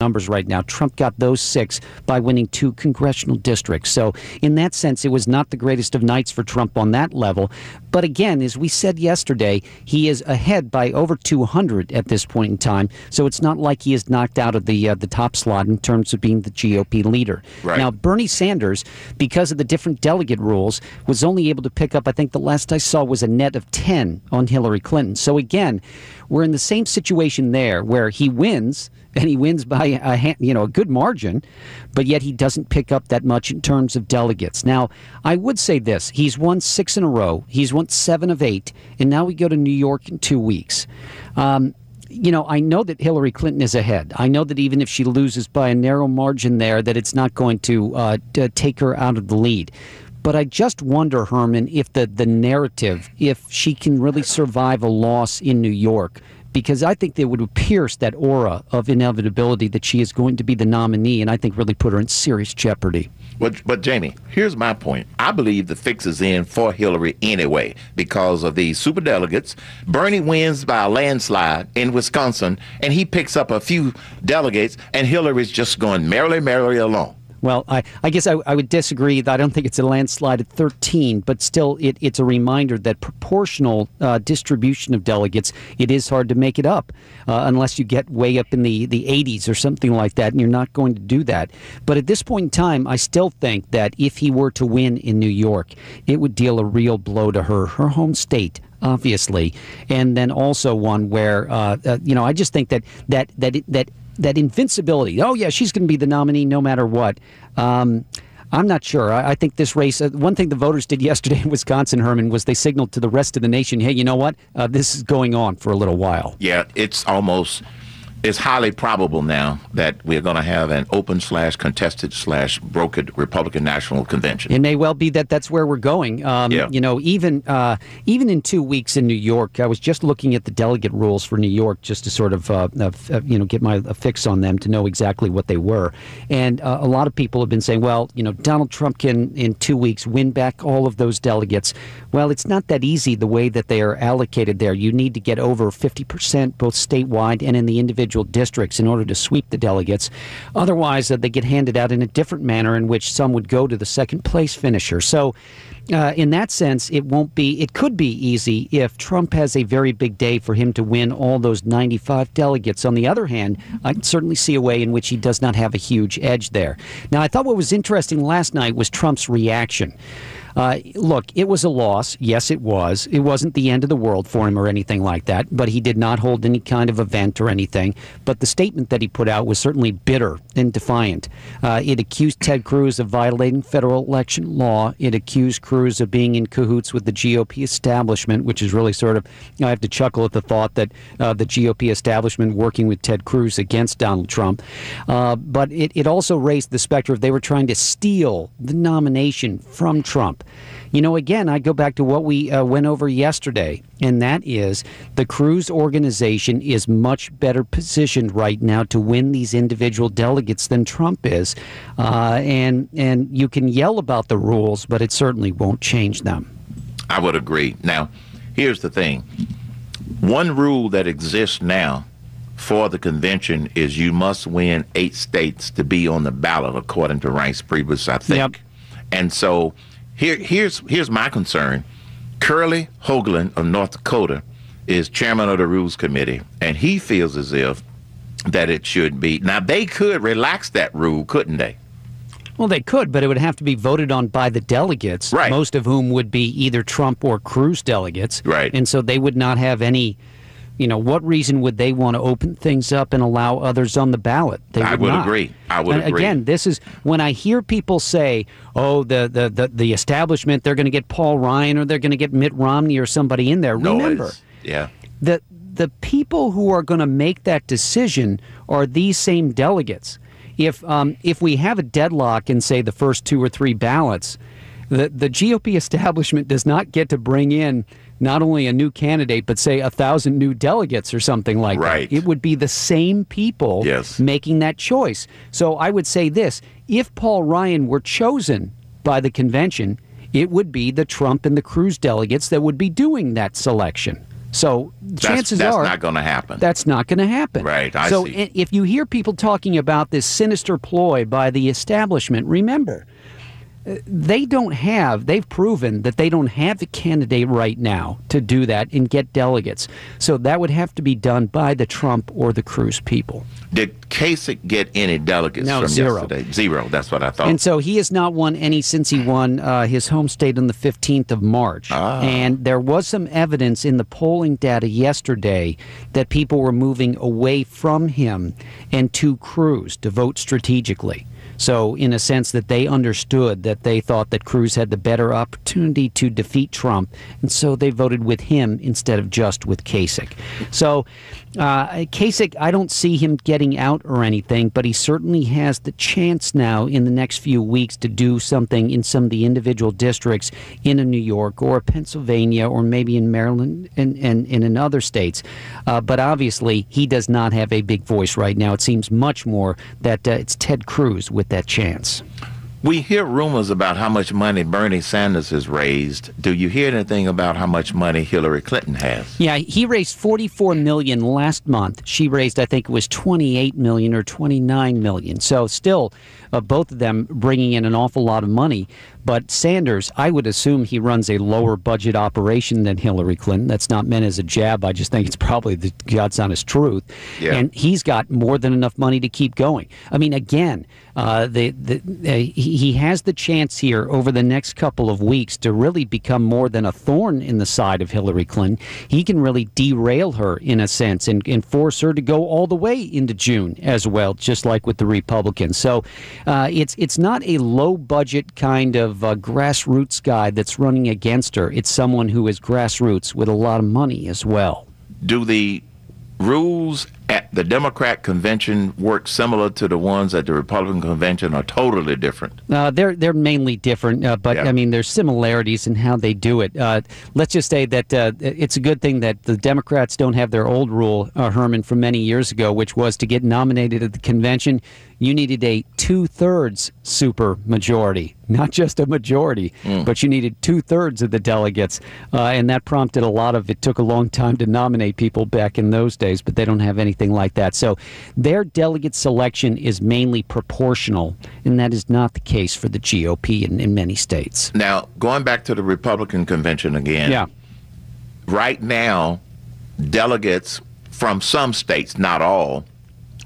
numbers right now. Trump got those six by winning two congressional districts. So, in that sense, it was not the greatest of nights for Trump on that level. But again, as we said yesterday, he is ahead by over 200 at this point in time. So it's not like he is knocked out of the uh, the top slot in terms of being the GOP leader. Right. Now, Bernie Sanders, because of the different delegate rules, was only able to pick up. I think the last I saw was a net of 10 on Hillary Clinton. So again, we're in the same situation there where he wins and he wins by a you know a good margin, but yet he doesn't pick up that much in terms of delegates. Now, I would say this: he's won six in a row. He's won seven of eight, and now we go to New York in two weeks. Um, you know, I know that Hillary Clinton is ahead. I know that even if she loses by a narrow margin there, that it's not going to, uh, take her out of the lead. But I just wonder, Herman, if the, the narrative, if she can really survive a loss in New York, because I think they would pierce that aura of inevitability that she is going to be the nominee, and I think really put her in serious jeopardy. But, but Jamie, here's my point. I believe the fix is in for Hillary anyway because of the superdelegates. Bernie wins by a landslide in Wisconsin, and he picks up a few delegates, and Hillary's just going merrily, merrily along. Well, I, I guess I, I, would disagree. I don't think it's a landslide at 13, but still, it, it's a reminder that proportional uh, distribution of delegates, it is hard to make it up uh, unless you get way up in the, the 80s or something like that, and you're not going to do that. But at this point in time, I still think that if he were to win in New York, it would deal a real blow to her, her home state obviously, and then also one where uh, uh, you know I just think that that that that that invincibility. Oh yeah, she's going to be the nominee no matter what. Um, I'm not sure. I, I think this race. Uh, one thing the voters did yesterday in Wisconsin, Herman, was they signaled to the rest of the nation, "Hey, you know what? Uh, this is going on for a little while." Yeah, it's almost it's highly probable now that we're going to have an open slash contested slash brokered Republican National Convention. It may well be that that's where we're going. Um, yeah. You know, even uh, even in two weeks in New York, I was just looking at the delegate rules for New York just to sort of uh, uh, you know get my fix on them to know exactly what they were. And uh, a lot of people have been saying, well, you know, Donald Trump can in two weeks win back all of those delegates. Well, it's not that easy the way that they are allocated there. You need to get over 50 percent both statewide and in the individual individual districts in order to sweep the delegates. Otherwise, uh, they get handed out in a different manner in which some would go to the second place finisher. So, uh, in that sense, it won't be, it could be easy if Trump has a very big day for him to win all those 95 delegates. On the other hand, I can certainly see a way in which he does not have a huge edge there. Now, I thought what was interesting last night was Trump's reaction. Uh, look, it was a loss. Yes, it was. It wasn't the end of the world for him or anything like that, but he did not hold any kind of event or anything. But the statement that he put out was certainly bitter and defiant. Uh, it accused Ted Cruz of violating federal election law. It accused Cruz of being in cahoots with the GOP establishment, which is really sort of, I have to chuckle at the thought that uh, the GOP establishment working with Ted Cruz against Donald Trump. Uh, but it, it also raised the specter of they were trying to steal the nomination from Trump. You know, again, I go back to what we uh, went over yesterday, and that is the Cruz organization is much better positioned right now to win these individual delegates than Trump is, uh, and and you can yell about the rules, but it certainly won't change them. I would agree. Now, here's the thing: one rule that exists now for the convention is you must win eight states to be on the ballot, according to Reince Priebus, I think. Yep. And so here, here's here's my concern. Curly Haugland of North Dakota is chairman of the Rules Committee, and he feels as if that it should be. Now they could relax that rule, couldn't they? Well, they could, but it would have to be voted on by the delegates, right. most of whom would be either Trump or Cruz delegates. Right. And so they would not have any you know, what reason would they want to open things up and allow others on the ballot? They would I would not. agree. I would and agree. Again, this is when I hear people say, "Oh, the the the, the establishment, they're going to get Paul Ryan or they're going to get Mitt Romney or somebody in there." Remember, yeah, the the people who are going to make that decision are these same delegates. If um, if we have a deadlock in say the first two or three ballots, the the GOP establishment does not get to bring in not only a new candidate, but say a thousand new delegates or something like right. that. It would be the same people yes. making that choice. So I would say this if Paul Ryan were chosen by the convention, it would be the Trump and the Cruz delegates that would be doing that selection. So chances that's are that's not going to happen. That's not going to happen. Right, I so see. if you hear people talking about this sinister ploy by the establishment, remember they don't have, they've proven that they don't have a candidate right now to do that and get delegates. So that would have to be done by the Trump or the Cruz people. Did Kasich get any delegates No, from zero. yesterday? Zero. That's what I thought. And so he has not won any since he won uh, his home state on the 15th of March. Ah. And there was some evidence in the polling data yesterday that people were moving away from him and to Cruz to vote strategically. So, in a sense, that they understood that they thought that Cruz had the better opportunity to defeat Trump, and so they voted with him instead of just with Kasich. So, uh, Kasich, I don't see him getting out or anything, but he certainly has the chance now in the next few weeks to do something in some of the individual districts in a New York or Pennsylvania or maybe in Maryland and, and, and in other states. Uh, but obviously, he does not have a big voice right now. It seems much more that uh, it's Ted Cruz with that chance. We hear rumors about how much money Bernie Sanders has raised. Do you hear anything about how much money Hillary Clinton has? Yeah, he raised 44 million last month. She raised, I think it was 28 million or 29 million. So still, uh, both of them bringing in an awful lot of money. But Sanders, I would assume he runs a lower budget operation than Hillary Clinton. That's not meant as a jab. I just think it's probably the God's honest truth. Yeah. And he's got more than enough money to keep going. I mean, again, uh, the, the, uh, he he has the chance here over the next couple of weeks to really become more than a thorn in the side of Hillary Clinton. He can really derail her in a sense and, and force her to go all the way into June as well, just like with the Republicans. So uh, it's it's not a low budget kind of uh, grassroots guy that's running against her. It's someone who is grassroots with a lot of money as well. Do the rules at the Democrat convention work similar to the ones at the Republican convention or totally different? Uh, they're they're mainly different, uh, but Yeah. I mean there's similarities in how they do it. Uh, let's just say that uh, it's a good thing that the Democrats don't have their old rule, uh, Herman, from many years ago, which was to get nominated at the convention, you needed a two-thirds super majority, not just a majority, but you needed two-thirds of the delegates, uh, and that prompted a lot of. It took a long time to nominate people back in those days, but they don't have anything like that. So their delegate selection is mainly proportional, and that is not the case for the GOP in, in many states. Now, going back to the Republican convention again. Yeah. right now, delegates from some states, not all,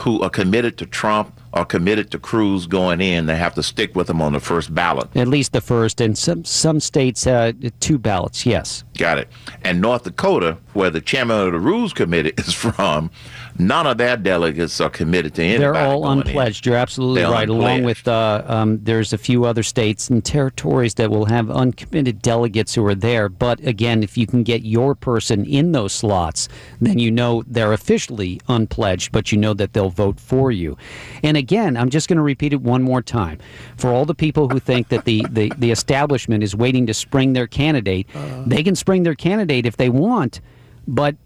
who are committed to Trump are committed to Cruz going in, they have to stick with him on the first ballot. At least the first, and some some states uh, two ballots. Yes, Got it. And North Dakota, where the chairman of the Rules Committee is from, none of their delegates are committed to anybody. they're all going in. unpledged. You're absolutely They're right. Along with uh, um, there's a few other states and territories that will have uncommitted delegates who are there. But again, if you can get your person in those slots, then you know they're officially unpledged, but you know that they'll vote for you. And again, I'm just going to repeat it one more time for all the people who think that the, the, the establishment is waiting to spring their candidate. They can spring their candidate if they want, but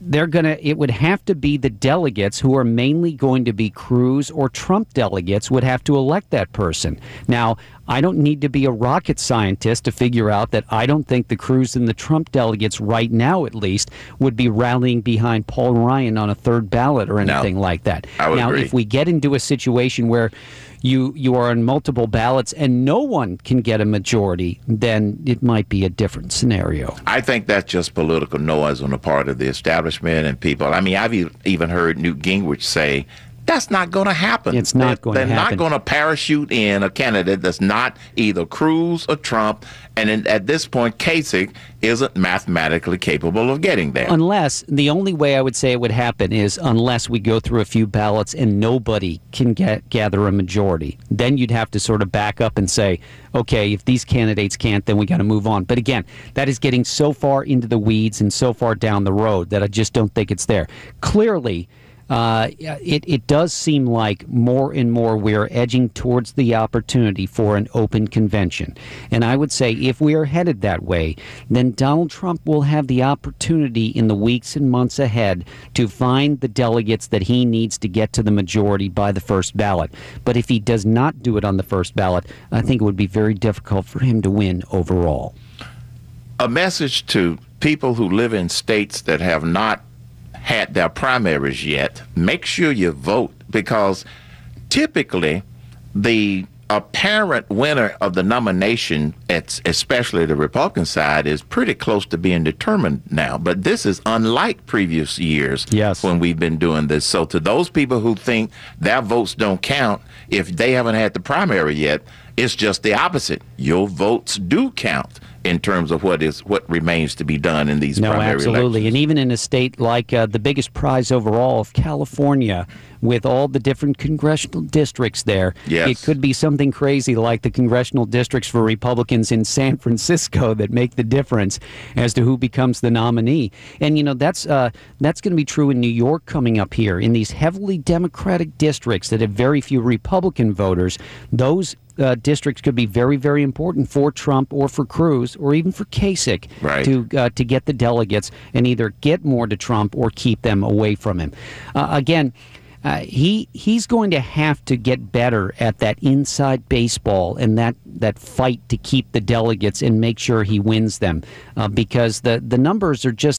they're going to it would have to be the delegates who are mainly going to be Cruz or Trump delegates would have to elect that person. Now, I don't need to be a rocket scientist to figure out that I don't think the Cruz and the Trump delegates right now at least would be rallying behind Paul Ryan on a third ballot or anything like that. Now, agree. if we get into a situation where you you are on multiple ballots and no one can get a majority, then it might be a different scenario. I think that's just political noise on the part of the establishment and people. I mean, I've even heard Newt Gingrich say that's not going to happen. It's not They're- going to happen. They're not going to parachute in a candidate that's not either Cruz or Trump. And in, at this point, Kasich isn't mathematically capable of getting there. Unless the only way I would say it would happen is unless we go through a few ballots and nobody can get, gather a majority. Then you'd have to sort of back up and say, okay, if these candidates can't, then we got to move on. But again, that is getting so far into the weeds and so far down the road that I just don't think it's there. Clearly, uh, it, it does seem like more and more we're edging towards the opportunity for an open convention. And I would say if we are headed that way, then Donald Trump will have the opportunity in the weeks and months ahead to find the delegates that he needs to get to the majority by the first ballot. But if he does not do it on the first ballot, I think it would be very difficult for him to win overall. a message to people who live in states that have not had their primaries yet, make sure you vote because typically the apparent winner of the nomination, especially the Republican side, is pretty close to being determined now. But this is unlike previous years yes. when we've been doing this. So, to those people who think their votes don't count, if they haven't had the primary yet, it's just the opposite. Your votes do count in terms of what is what remains to be done in these no, primary absolutely. Elections. And even in a state like uh, the biggest prize overall of California, with all the different congressional districts there, yes. it could be something crazy like the congressional districts for Republicans in San Francisco that make the difference as to who becomes the nominee. And you know that's uh, that's going to be true in New York coming up here in these heavily Democratic districts that have very few Republican voters. Those uh, districts could be very, very important for Trump or for Cruz or even for Kasich right. to uh, to get the delegates and either get more to Trump or keep them away from him. Uh, again. Uh, he he's going to have to get better at that inside baseball and that, that fight to keep the delegates and make sure he wins them uh, because the, the numbers are just